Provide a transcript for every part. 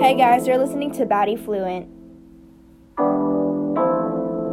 Hey guys, you're listening to Baddie Fluent.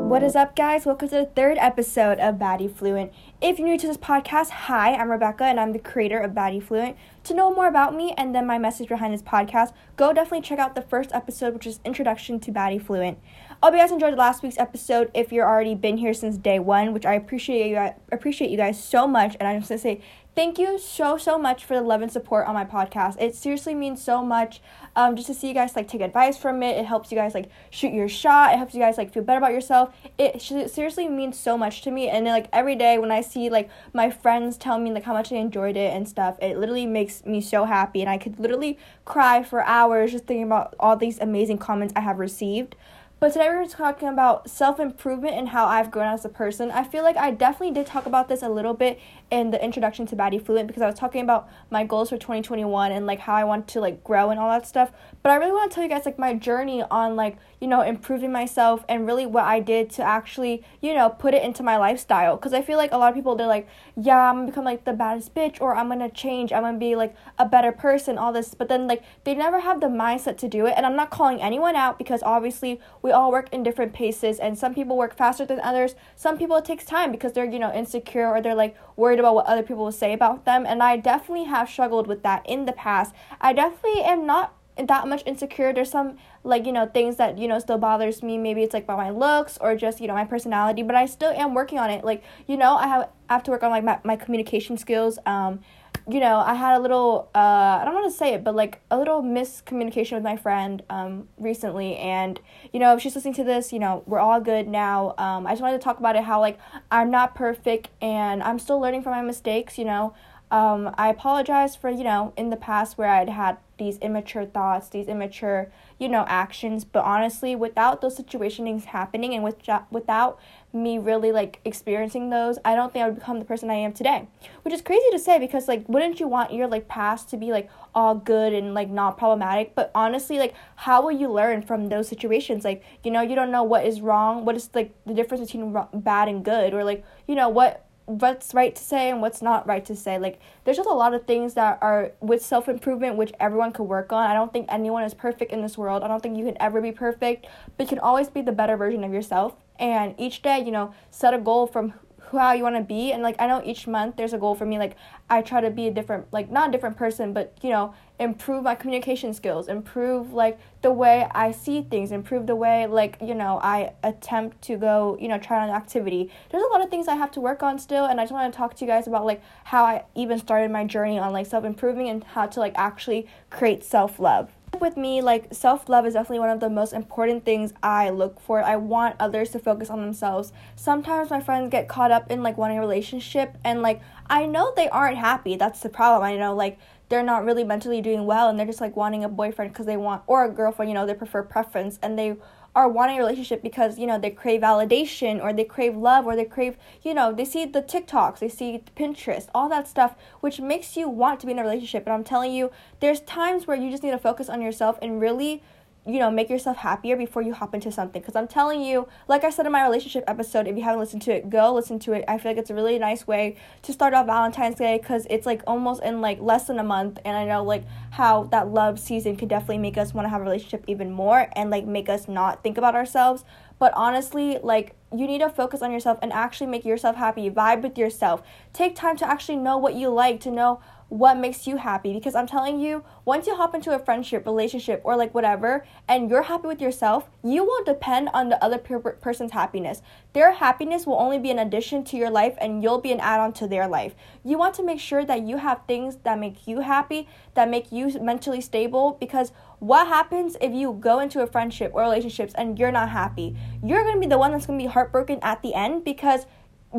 What is up, guys? Welcome to the third episode of Baddie Fluent. If you're new to this podcast, hi, I'm Rebecca and I'm the creator of Baddie Fluent. To know more about me and then my message behind this podcast, go definitely check out the first episode, which is Introduction to Baddie Fluent. I hope you guys enjoyed last week's episode. If you're already been here since day one, which I appreciate you, I appreciate you guys so much, and I'm just gonna say thank you so so much for the love and support on my podcast. It seriously means so much um, just to see you guys like take advice from it. It helps you guys like shoot your shot. It helps you guys like feel better about yourself. It seriously means so much to me. And then, like every day when i see like my friends tell me like how much they enjoyed it and stuff it literally makes me so happy. And i could literally cry for hours just thinking about all these amazing comments i have received but today we're talking about self improvement and how I've grown as a person. I feel like I definitely did talk about this a little bit in the introduction to Baddie Fluent because I was talking about my goals for 2021 and like how I want to like grow and all that stuff. But I really want to tell you guys like my journey on like, you know, improving myself and really what I did to actually, you know, put it into my lifestyle. Because I feel like a lot of people, they're like, yeah, I'm gonna become like the baddest bitch or I'm gonna change, I'm gonna be like a better person, all this. But then like they never have the mindset to do it. And I'm not calling anyone out because obviously we all work in different paces and some people work faster than others. Some people it takes time because they're you know insecure or they're like worried about what other people will say about them and i definitely have struggled with that in the past. I definitely am not that much insecure. There's some like you know things that you know still bothers me. Maybe it's like about my looks or just you know my personality but i still am working on it. Like you know i have I have to work on like my, my communication skills um you know, I had a little, uh, I don't want to say it, but like a little miscommunication with my friend um, recently. And, you know, if she's listening to this, you know, we're all good now. Um, I just wanted to talk about it how, like, I'm not perfect and I'm still learning from my mistakes, you know. Um, I apologize for, you know, in the past where I'd had these immature thoughts, these immature, you know, actions. But honestly, without those situations happening and with, without me really like experiencing those, I don't think I would become the person I am today. Which is crazy to say because like wouldn't you want your like past to be like all good and like not problematic? But honestly, like how will you learn from those situations? Like, you know, you don't know what is wrong, what is like the difference between bad and good or like, you know, what what's right to say and what's not right to say. Like there's just a lot of things that are with self improvement which everyone could work on. I don't think anyone is perfect in this world. I don't think you can ever be perfect, but you can always be the better version of yourself. And each day, you know, set a goal from how you want to be and like i know each month there's a goal for me like i try to be a different like not a different person but you know improve my communication skills improve like the way i see things improve the way like you know i attempt to go you know try on an activity. There's a lot of things i have to work on still and i just want to talk to you guys about like how i even started my journey on like self-improving and how to like actually create self-love with me, like self love is definitely one of the most important things I look for. I want others to focus on themselves. Sometimes my friends get caught up in like wanting a relationship, and like I know they aren't happy. That's the problem. I know like they're not really mentally doing well, and they're just like wanting a boyfriend because they want or a girlfriend. You know, they prefer preference, and they are wanting a relationship because you know they crave validation or they crave love or they crave you know they see the TikToks, they see Pinterest, all that stuff, which makes you want to be in a relationship. And I'm telling you, there's times where you just need to focus on yourself and really you know, make yourself happier before you hop into something. Because I'm telling you, like I said in my relationship episode, if you haven't listened to it, go listen to it. I feel like it's a really nice way to start off Valentine's Day because it's like almost in like less than a month. And I know like how that love season could definitely make us want to have a relationship even more and like make us not think about ourselves. But honestly, like you need to focus on yourself and actually make yourself happy. Vibe with yourself. Take time to actually know what you like, to know what makes you happy because I'm telling you, once you hop into a friendship, relationship, or like whatever, and you're happy with yourself, you won't depend on the other per- person's happiness. Their happiness will only be an addition to your life and you'll be an add on to their life. You want to make sure that you have things that make you happy, that make you mentally stable because what happens if you go into a friendship or relationships and you're not happy? You're going to be the one that's going to be heartbroken at the end because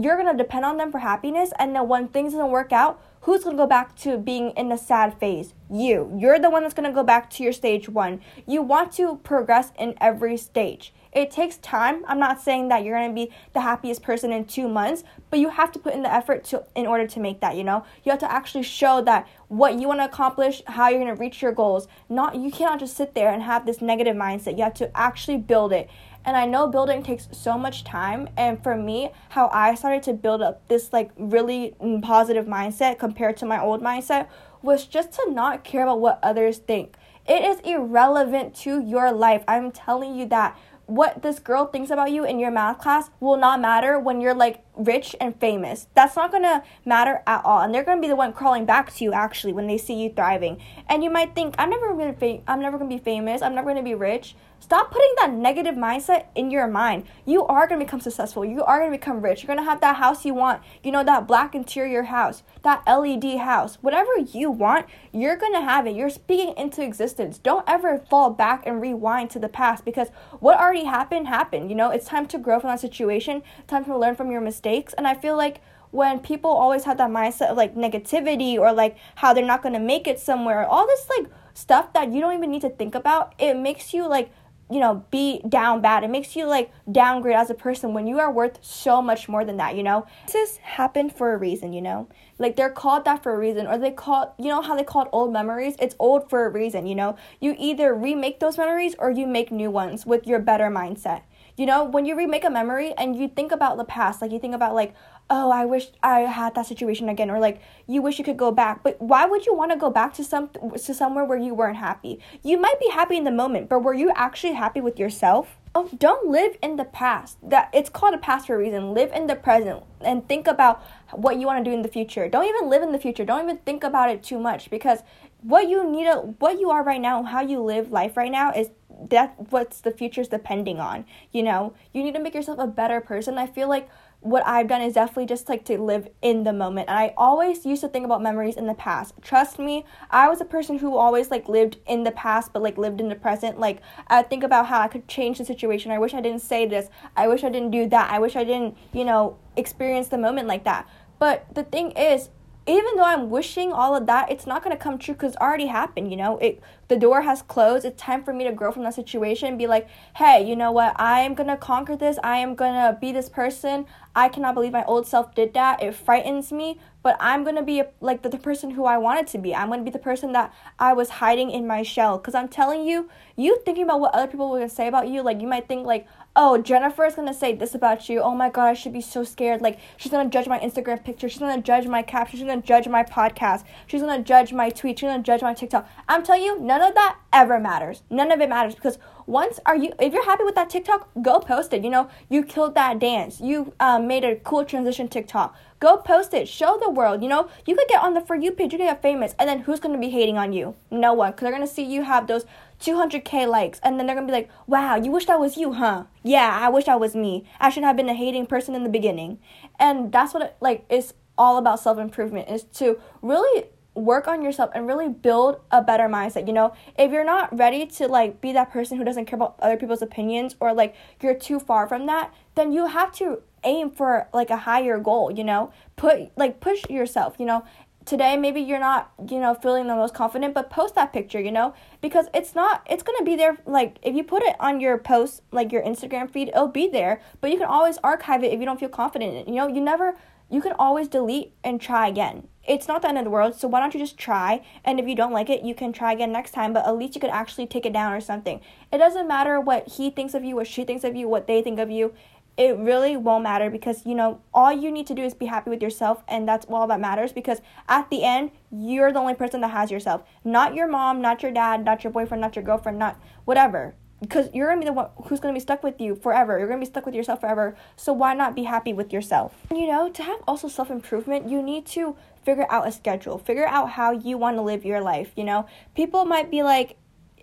you're going to depend on them for happiness and then when things doesn't work out who's going to go back to being in the sad phase? You. You're the one that's going to go back to your stage 1 you want to progress in every stage. It takes time. I'm not saying that you're going to be the happiest person in 2 months but you have to put in the effort to in order to make that you know? You have to actually show that what you want to accomplish how you're going to reach your goals. Not you cannot just sit there and have this negative mindset. You have to actually build it and I know building takes so much time. And for me, how I started to build up this like really positive mindset compared to my old mindset was just to not care about what others think. It is irrelevant to your life. I'm telling you that what this girl thinks about you in your math class will not matter when you're like rich and famous. That's not gonna matter at all, and they're gonna be the one crawling back to you actually when they see you thriving. And you might think, I'm never gonna fa- I'm never gonna be famous. I'm never gonna be rich. Stop putting that negative mindset in your mind. You are to become successful. You are to become rich. You're to have that house you want. You know, that black interior house, that LED house. Whatever you want, you're to have it. You're speaking into existence. Don't ever fall back and rewind to the past because what already happened, happened. You know, it's time to grow from that situation, time to learn from your mistakes. And I feel like when people always have that mindset of like negativity or like how they're not going to make it somewhere, all this like stuff that you don't even need to think about, it makes you like you know, be down bad. It makes you like downgrade as a person when you are worth so much more than that, you know? This happened for a reason, you know? Like they're called that for a reason, or they call, you know how they called old memories? It's old for a reason, you know? You either remake those memories or you make new ones with your better mindset. You know, when you remake a memory and you think about the past, like you think about like, oh, I wish I had that situation again, or like you wish you could go back. But why would you want to go back to some to somewhere where you weren't happy? You might be happy in the moment, but were you actually happy with yourself? Oh, don't live in the past. That it's called a past for a reason. Live in the present and think about what you want to do in the future. Don't even live in the future. Don't even think about it too much because what you need what you are right now, how you live life right now is that what's the future's depending on. You know, you need to make yourself a better person. I feel like what I've done is definitely just like to live in the moment. And I always used to think about memories in the past. Trust me, I was a person who always like lived in the past but like lived in the present. Like I think about how I could change the situation. I wish I didn't say this. I wish I didn't do that. I wish I didn't, you know, experience the moment like that. But the thing is, even though I'm wishing all of that, it's not gonna come true because it already happened. You know, it the door has closed. It's time for me to grow from that situation and be like, hey, you know what? I am gonna conquer this. I am gonna be this person. I cannot believe my old self did that. It frightens me, but I'm gonna be like the, the person who I wanted to be. I'm gonna be the person that I was hiding in my shell. Cause I'm telling you, you thinking about what other people were gonna say about you, like you might think like, oh, Jennifer is gonna say this about you. Oh my god, I should be so scared. Like she's gonna judge my Instagram picture. She's gonna judge my caption. She's gonna judge my podcast. She's gonna judge my tweet. She's gonna judge my TikTok. I'm telling you, none of that ever matters. None of it matters because once are you if you're happy with that TikTok, go post it. You know, you killed that dance. You um, made a cool transition TikTok. Go post it. Show the world. You know, you could get on the for you page. You could get famous, and then who's gonna be hating on you? No one, because they're gonna see you have those 200k likes, and then they're gonna be like, "Wow, you wish that was you, huh? Yeah, I wish that was me. I shouldn't have been a hating person in the beginning." And that's what it, like is all about self improvement is to really work on yourself and really build a better mindset you know? If you're not ready to like be that person who doesn't care about other people's opinions or like you're too far from that then you have to aim for like a higher goal you know? Put like push yourself you know? Today maybe you're not you know feeling the most confident but post that picture you know? Because it's not it's going to be there like if you put it on your post like your instagram feed it'll be there but you can always archive it if you don't feel confident you know? You never you can always delete and try again it's not the end of the world, so why don't you just try? And if you don't like it, you can try again next time, but at least you could actually take it down or something. It doesn't matter what he thinks of you, what she thinks of you, what they think of you. It really won't matter because, you know, all you need to do is be happy with yourself, and that's all that matters because at the end, you're the only person that has yourself. Not your mom, not your dad, not your boyfriend, not your girlfriend, not whatever because you're gonna be the one who's gonna be stuck with you forever. You're gonna be stuck with yourself forever. So why not be happy with yourself? You know, to have also self improvement, you need to figure out a schedule. Figure out how you want to live your life. You know, people might be like,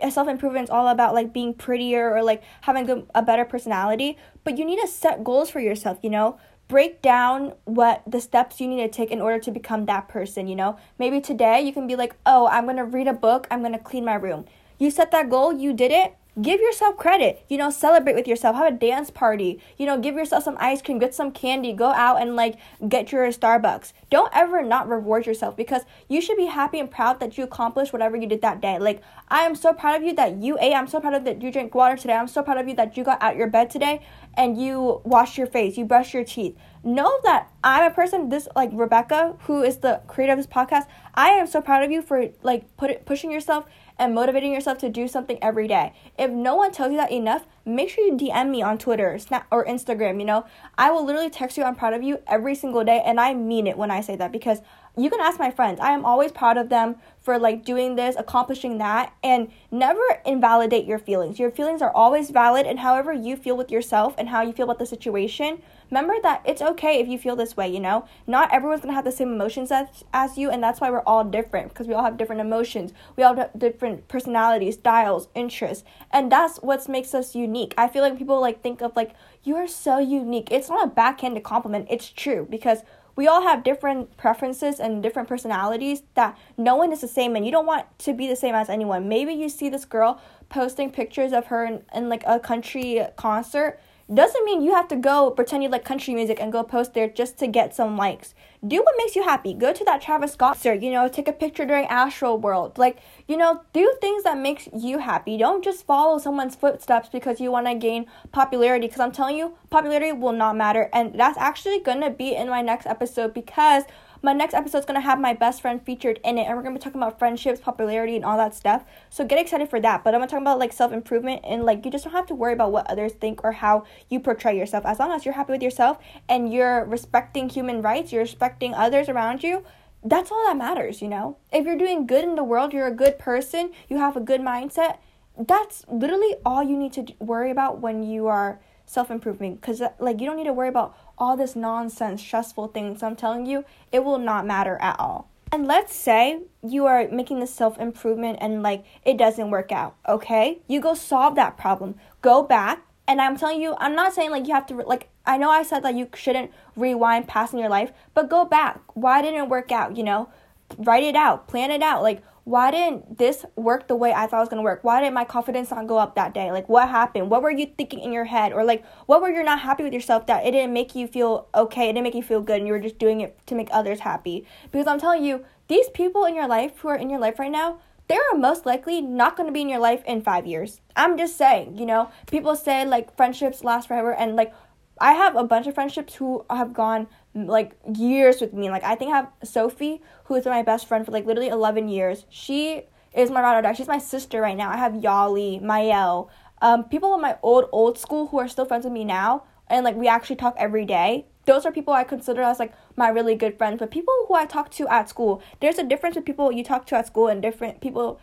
self improvement is all about like being prettier or like having a, a better personality, but you need to set goals for yourself. You know, break down what the steps you need to take in order to become that person. You know, maybe today you can be like, oh, I'm gonna read a book. I'm gonna clean my room. You set that goal. You did it give yourself credit you know celebrate with yourself have a dance party you know give yourself some ice cream get some candy go out and like get your starbucks. Don't ever not reward yourself because you should be happy and proud that you accomplished whatever you did that day. Like i am so proud of you that you ate i'm so proud of that you drank water today i'm so proud of you that you got out your bed today and you wash your face you brush your teeth know that i'm a person this like rebecca who is the creator of this podcast i am so proud of you for like put it, pushing yourself and motivating yourself to do something every day. If no one tells you that enough, make sure you DM me on Twitter, Snap, or Instagram. You know, I will literally text you, I'm proud of you every single day, and I mean it when I say that because you can ask my friends. I am always proud of them for like doing this, accomplishing that, and never invalidate your feelings. Your feelings are always valid, and however you feel with yourself and how you feel about the situation, remember that it's okay if you feel this way, you know? Not everyone's gonna have the same emotions as, as you, and that's why we're all different because we all have different emotions. We all have different personalities, styles, interests, and that's what makes us unique. I feel like people like think of like, you're so unique. It's not a backhanded compliment, it's true because we all have different preferences and different personalities that no one is the same and you don't want to be the same as anyone. Maybe you see this girl posting pictures of her in, in like a country concert doesn't mean you have to go pretend you like country music and go post there just to get some likes. Do what makes you happy. Go to that Travis Scott concert, you know, take a picture during Astro World. Like, you know, do things that makes you happy. Don't just follow someone's footsteps because you want to gain popularity because I'm telling you, popularity will not matter and that's actually going to be in my next episode because my next episode is going to have my best friend featured in it, and we're going to be talking about friendships, popularity, and all that stuff. So get excited for that. But I'm going to talk about like self improvement, and like you just don't have to worry about what others think or how you portray yourself. As long as you're happy with yourself and you're respecting human rights, you're respecting others around you, that's all that matters, you know? If you're doing good in the world, you're a good person, you have a good mindset, that's literally all you need to worry about when you are self improvement because uh, like you don't need to worry about all this nonsense stressful things i'm telling you it will not matter at all. And let's say you are making this self improvement and like it doesn't work out okay? You go solve that problem. Go back and i'm telling you i'm not saying like you have to like i know i said that you shouldn't rewind past in your life but go back. Why didn't it work out you know? Write it out plan it out like why didn't this work the way I thought it was gonna work? Why didn't my confidence not go up that day? Like, what happened? What were you thinking in your head? Or, like, what were you not happy with yourself that it didn't make you feel okay? It didn't make you feel good and you were just doing it to make others happy? Because I'm telling you, these people in your life who are in your life right now, they are most likely not going to be in your life in five years. I'm just saying, you know, people say like friendships last forever, and like I have a bunch of friendships who have gone like years with me. Like I think I have Sophie, who is my best friend for like literally eleven years. She is my ride or die. She's my sister right now. I have Yali, Mayel, um, people in my old old school who are still friends with me now, and like we actually talk every day. Those are people I consider as like my really good friends. But people who I talk to at school, there's a difference with people you talk to at school and different people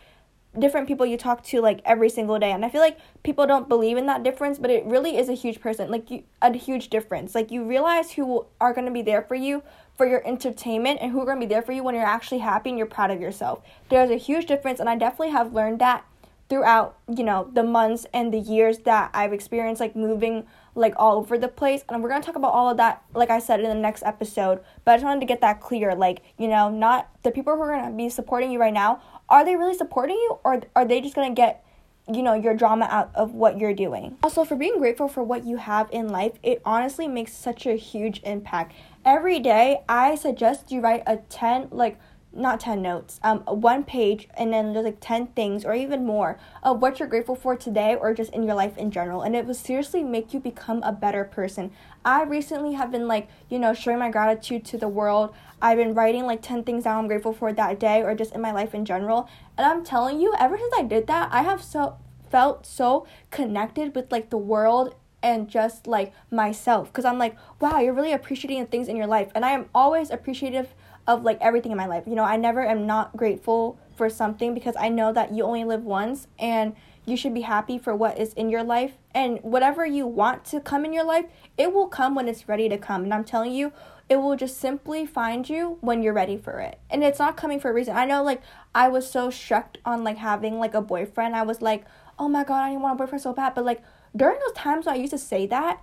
different people you talk to like every single day. And i feel like people don't believe in that difference but it really is a huge person like you, a huge difference. Like you realize who are going to be there for you for your entertainment and who are going to be there for you when you're actually happy and you're proud of yourself. There's a huge difference and i definitely have learned that throughout you know the months and the years that i've experienced like moving like all over the place. And we're going to talk about all of that like i said in the next episode. But i just wanted to get that clear like you know not the people who are going to be supporting you right now are they really supporting you or are they just going to get you know your drama out of what you're doing? Also for being grateful for what you have in life it honestly makes such a huge impact. Every day i suggest you write a 10 like not 10 notes, um, one page, and then there's like 10 things or even more of what you're grateful for today or just in your life in general. And it will seriously make you become a better person. I recently have been like, you know, showing my gratitude to the world. I've been writing like 10 things that I'm grateful for that day or just in my life in general. And I'm telling you, ever since I did that, I have so felt so connected with like the world and just like myself because I'm like, wow, you're really appreciating the things in your life. And I am always appreciative of like everything in my life. You know, I never am not grateful for something because I know that you only live once and you should be happy for what is in your life and whatever you want to come in your life, it will come when it's ready to come. And I'm telling you, it will just simply find you when you're ready for it. And it's not coming for a reason. I know like I was so shocked on like having like a boyfriend. I was like, "Oh my god, I didn't want a boyfriend so bad." But like during those times when I used to say that,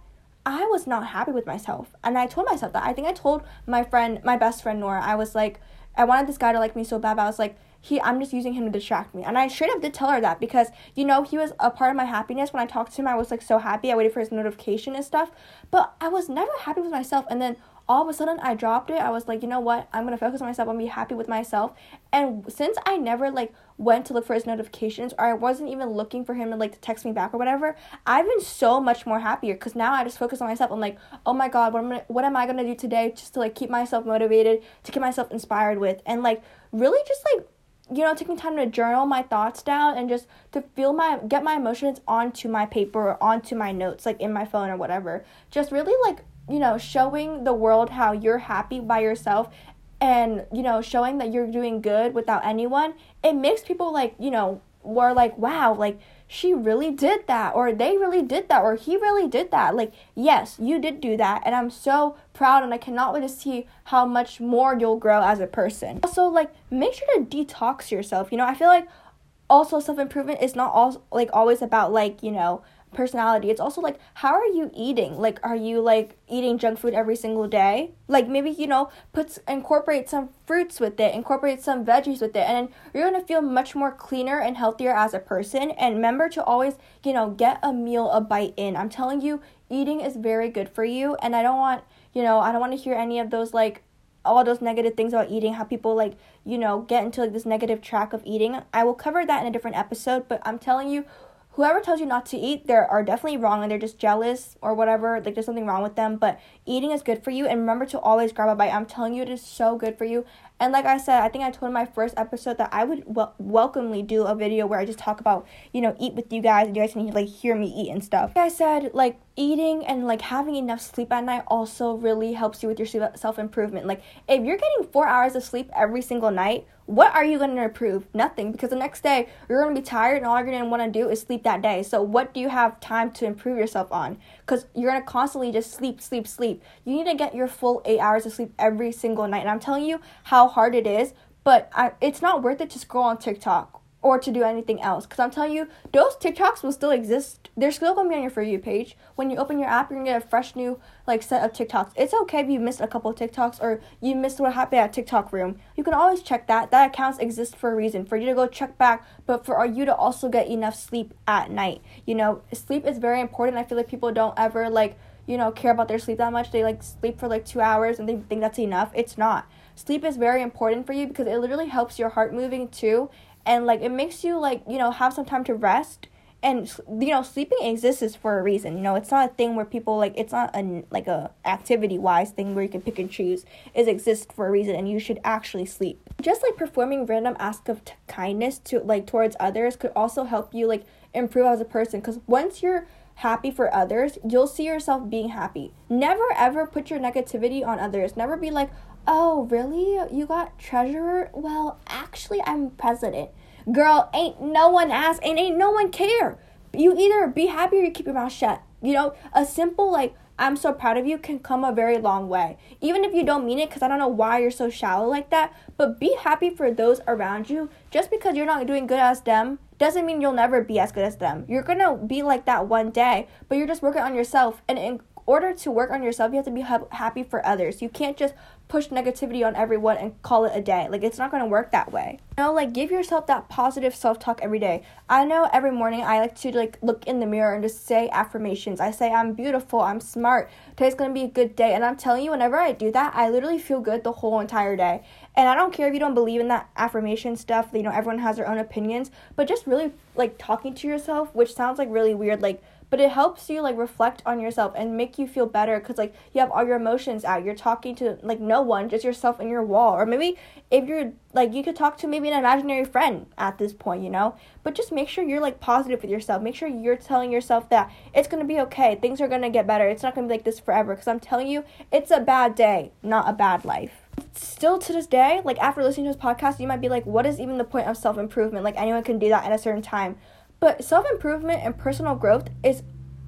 I was not happy with myself. And I told myself that. I think I told my friend, my best friend Nora, I was like, I wanted this guy to like me so bad, but I was like, he I'm just using him to distract me. And I straight up did tell her that because you know, he was a part of my happiness. When I talked to him, I was like so happy. I waited for his notification and stuff. But I was never happy with myself and then all of a sudden I dropped it. I was like, you know what? I'm gonna focus on myself and be happy with myself. And since I never like went to look for his notifications or I wasn't even looking for him to like to text me back or whatever, I've been so much more happier because now I just focus on myself. I'm like, oh my god, what am I, what am I gonna do today just to like keep myself motivated, to keep myself inspired with, and like really just like you know taking time to journal my thoughts down and just to feel my get my emotions onto my paper or onto my notes like in my phone or whatever just really like you know, showing the world how you're happy by yourself and you know showing that you're doing good without anyone it makes people like you know were like wow like she really did that or they really did that or he really did that. Like yes you did do that and i'm so proud and i cannot wait to see how much more you'll grow as a person. Also like make sure to detox yourself you know? I feel like also self improvement is not all like always about like you know personality. It's also like how are you eating? Like are you like eating junk food every single day? Like maybe you know puts incorporate some fruits with it, incorporate some veggies with it, and you're gonna feel much more cleaner and healthier as a person. And remember to always you know get a meal a bite in. I'm telling you, eating is very good for you, and I don't want you know I don't want to hear any of those like all those negative things about eating, how people like, you know, get into like this negative track of eating. I will cover that in a different episode, but I'm telling you, whoever tells you not to eat, they are definitely wrong and they're just jealous or whatever. Like there's something wrong with them. But eating is good for you, and remember to always grab a bite. I'm telling you, it is so good for you. And like I said, I think I told in my first episode that I would wel- welcomely do a video where I just talk about, you know, eat with you guys and you guys can like hear me eat and stuff. Like I said, like eating and like having enough sleep at night also really helps you with your self improvement. Like if you're getting 4 hours of sleep every single night, what are you going to improve? Nothing because the next day you're going to be tired and all you're going to want to do is sleep that day. So what do you have time to improve yourself on? Cuz you're to constantly just sleep, sleep, sleep. You need to get your full 8 hours of sleep every single night. And I'm telling you how hard it is, but I, it's not worth it to scroll on TikTok or to do anything else. Because I'm telling you, those TikToks will still exist. They're still going to be on your For You page. When you open your app, you're going to get a fresh new like set of TikToks. It's okay if you missed a couple of TikToks or you missed what happened at TikTok room. You can always check that. That accounts exist for a reason, for you to go check back, but for you to also get enough sleep at night. You know, sleep is very important. I feel like people don't ever like, you know, care about their sleep that much. They like sleep for like two hours and they think that's enough. It's not sleep is very important for you because it literally helps your heart moving too and like it makes you like you know have some time to rest. And you know sleeping exists for a reason you know? It's not a thing where people like it's not a like a activity wise thing where you can pick and choose. It exists for a reason and you should actually sleep. Just like performing random acts of t- kindness to like towards others could also help you like improve as a person. Because once you're happy for others you'll see yourself being happy. Never ever put your negativity on others. Never be like Oh, really? You got treasurer? Well, actually, I'm president. Girl, ain't no one asked and ain't no one care. You either be happy or you keep your mouth shut. You know, a simple, like, I'm so proud of you can come a very long way. Even if you don't mean it, because I don't know why you're so shallow like that, but be happy for those around you. Just because you're not doing good as them doesn't mean you'll never be as good as them. You're gonna be like that one day, but you're just working on yourself. And in order to work on yourself, you have to be ha- happy for others. You can't just push negativity on everyone and call it a day. Like it's not going to work that way. You know, like give yourself that positive self-talk every day. I know every morning I like to like look in the mirror and just say affirmations. I say I'm beautiful, I'm smart. Today's going to be a good day. And I'm telling you whenever I do that, I literally feel good the whole entire day. And I don't care if you don't believe in that affirmation stuff, you know, everyone has their own opinions, but just really like talking to yourself, which sounds like really weird like but it helps you like reflect on yourself and make you feel better because like you have all your emotions out. You're talking to like no one just yourself and your wall. Or maybe if you're like you could talk to maybe an imaginary friend at this point you know? But just make sure you're like positive with yourself. Make sure you're telling yourself that it's to be okay. Things are to get better. It's not to be like this forever because i'm telling you it's a bad day not a bad life. Still to this day like after listening to this podcast you might be like what is even the point of self-improvement? Like anyone can do that at a certain time but self improvement and personal growth is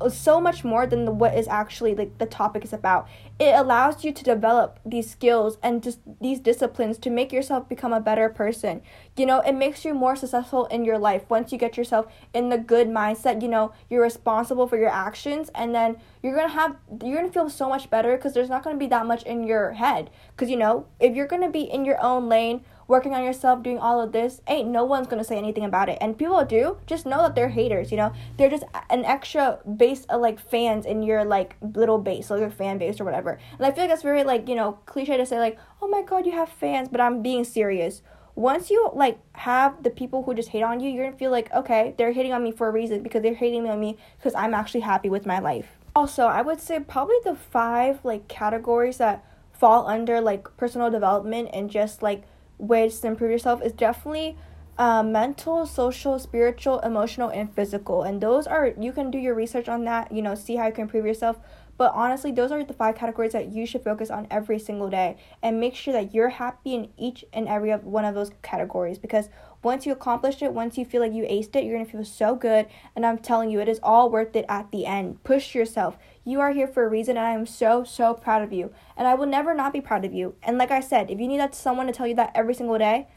so much more than the, what is actually like the topic is about. It allows you to develop these skills and just these disciplines to make yourself become a better person. You know, it makes you more successful in your life once you get yourself in the good mindset. You know, you're responsible for your actions, and then you're gonna have you're gonna feel so much better because there's not gonna be that much in your head. Because you know, if you're gonna be in your own lane working on yourself, doing all of this, ain't no one's gonna say anything about it. And people do, just know that they're haters, you know? They're just an extra base of like fans in your like little base, like your fan base or whatever. And I feel like that's very like, you know, cliche to say like, oh my god, you have fans, but I'm being serious. Once you like have the people who just hate on you, you're gonna feel like, okay, they're hating on me for a reason because they're hating on me because I'm actually happy with my life. Also, I would say probably the five like categories that fall under like personal development and just like ways to improve yourself is definitely um, mental, social, spiritual, emotional, and physical. And those are, you can do your research on that, you know, see how you can improve yourself. But honestly, those are the five categories that you should focus on every single day and make sure that you're happy in each and every one of those categories because once you accomplish it, once you feel like you aced it, you're to feel so good. And I'm telling you, it is all worth it at the end. Push yourself. You are here for a reason, and I am so, so proud of you. And I will never not be proud of you. And like I said, if you need that someone to tell you that every single day,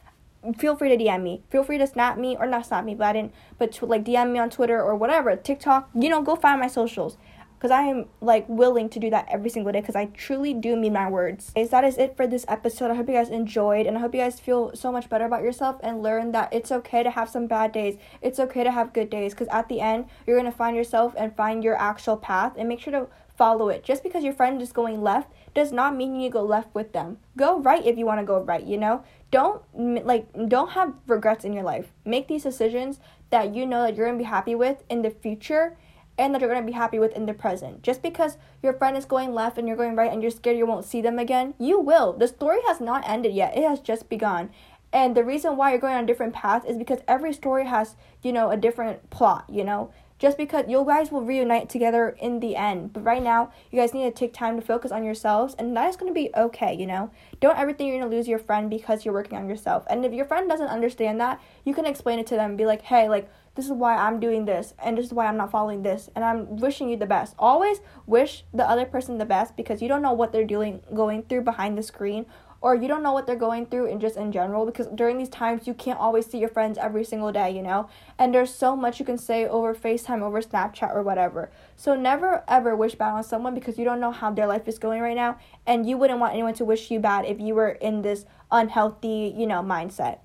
feel free to DM me. Feel free to snap me or not snap me, but I didn't. But to, like DM me on Twitter or whatever, TikTok. You know, go find my socials because I am like willing to do that every single day because I truly do mean my words. Is that is it for this episode. I hope you guys enjoyed and I hope you guys feel so much better about yourself and learn that it's okay to have some bad days. It's okay to have good days because at the end you're gonna find yourself and find your actual path and make sure to follow it. Just because your friend is going left does not mean you to go left with them. Go right if you want to go right, you know? Don't like don't have regrets in your life. Make these decisions that you know that you're going to be happy with in the future and that you're going to be happy with in the present. Just because your friend is going left and you're going right and you're scared you won't see them again, you will. The story has not ended yet, it has just begun. And the reason why you're going on different path is because every story has, you know, a different plot, you know? Just because you guys will reunite together in the end. But right now, you guys need to take time to focus on yourselves, and that is going to be okay, you know? Don't ever think you're going to lose your friend because you're working on yourself. And if your friend doesn't understand that, you can explain it to them and be like, hey, like, this is why I'm doing this and this is why I'm not following this and I'm wishing you the best. Always wish the other person the best because you don't know what they're doing going through behind the screen or you don't know what they're going through and just in general because during these times you can't always see your friends every single day, you know? And there's so much you can say over FaceTime, over Snapchat or whatever. So never ever wish bad on someone because you don't know how their life is going right now and you wouldn't want anyone to wish you bad if you were in this unhealthy, you know, mindset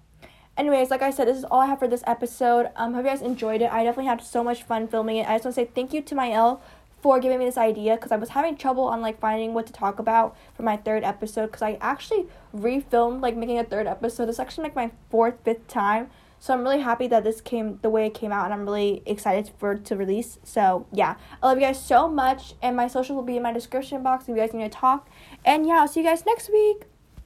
anyways, like I said, this is all I have for this episode. Um, hope you guys enjoyed it. I definitely had so much fun filming it. I just want to say thank you to my L for giving me this idea because I was having trouble on like finding what to talk about for my third episode because I actually refilmed like making a third episode. It's actually like my fourth, fifth time. So I'm really happy that this came the way it came out and I'm really excited for to release. So yeah. I love you guys so much and my social will be in my description box if you guys need to talk. And yeah, I'll see you guys next week.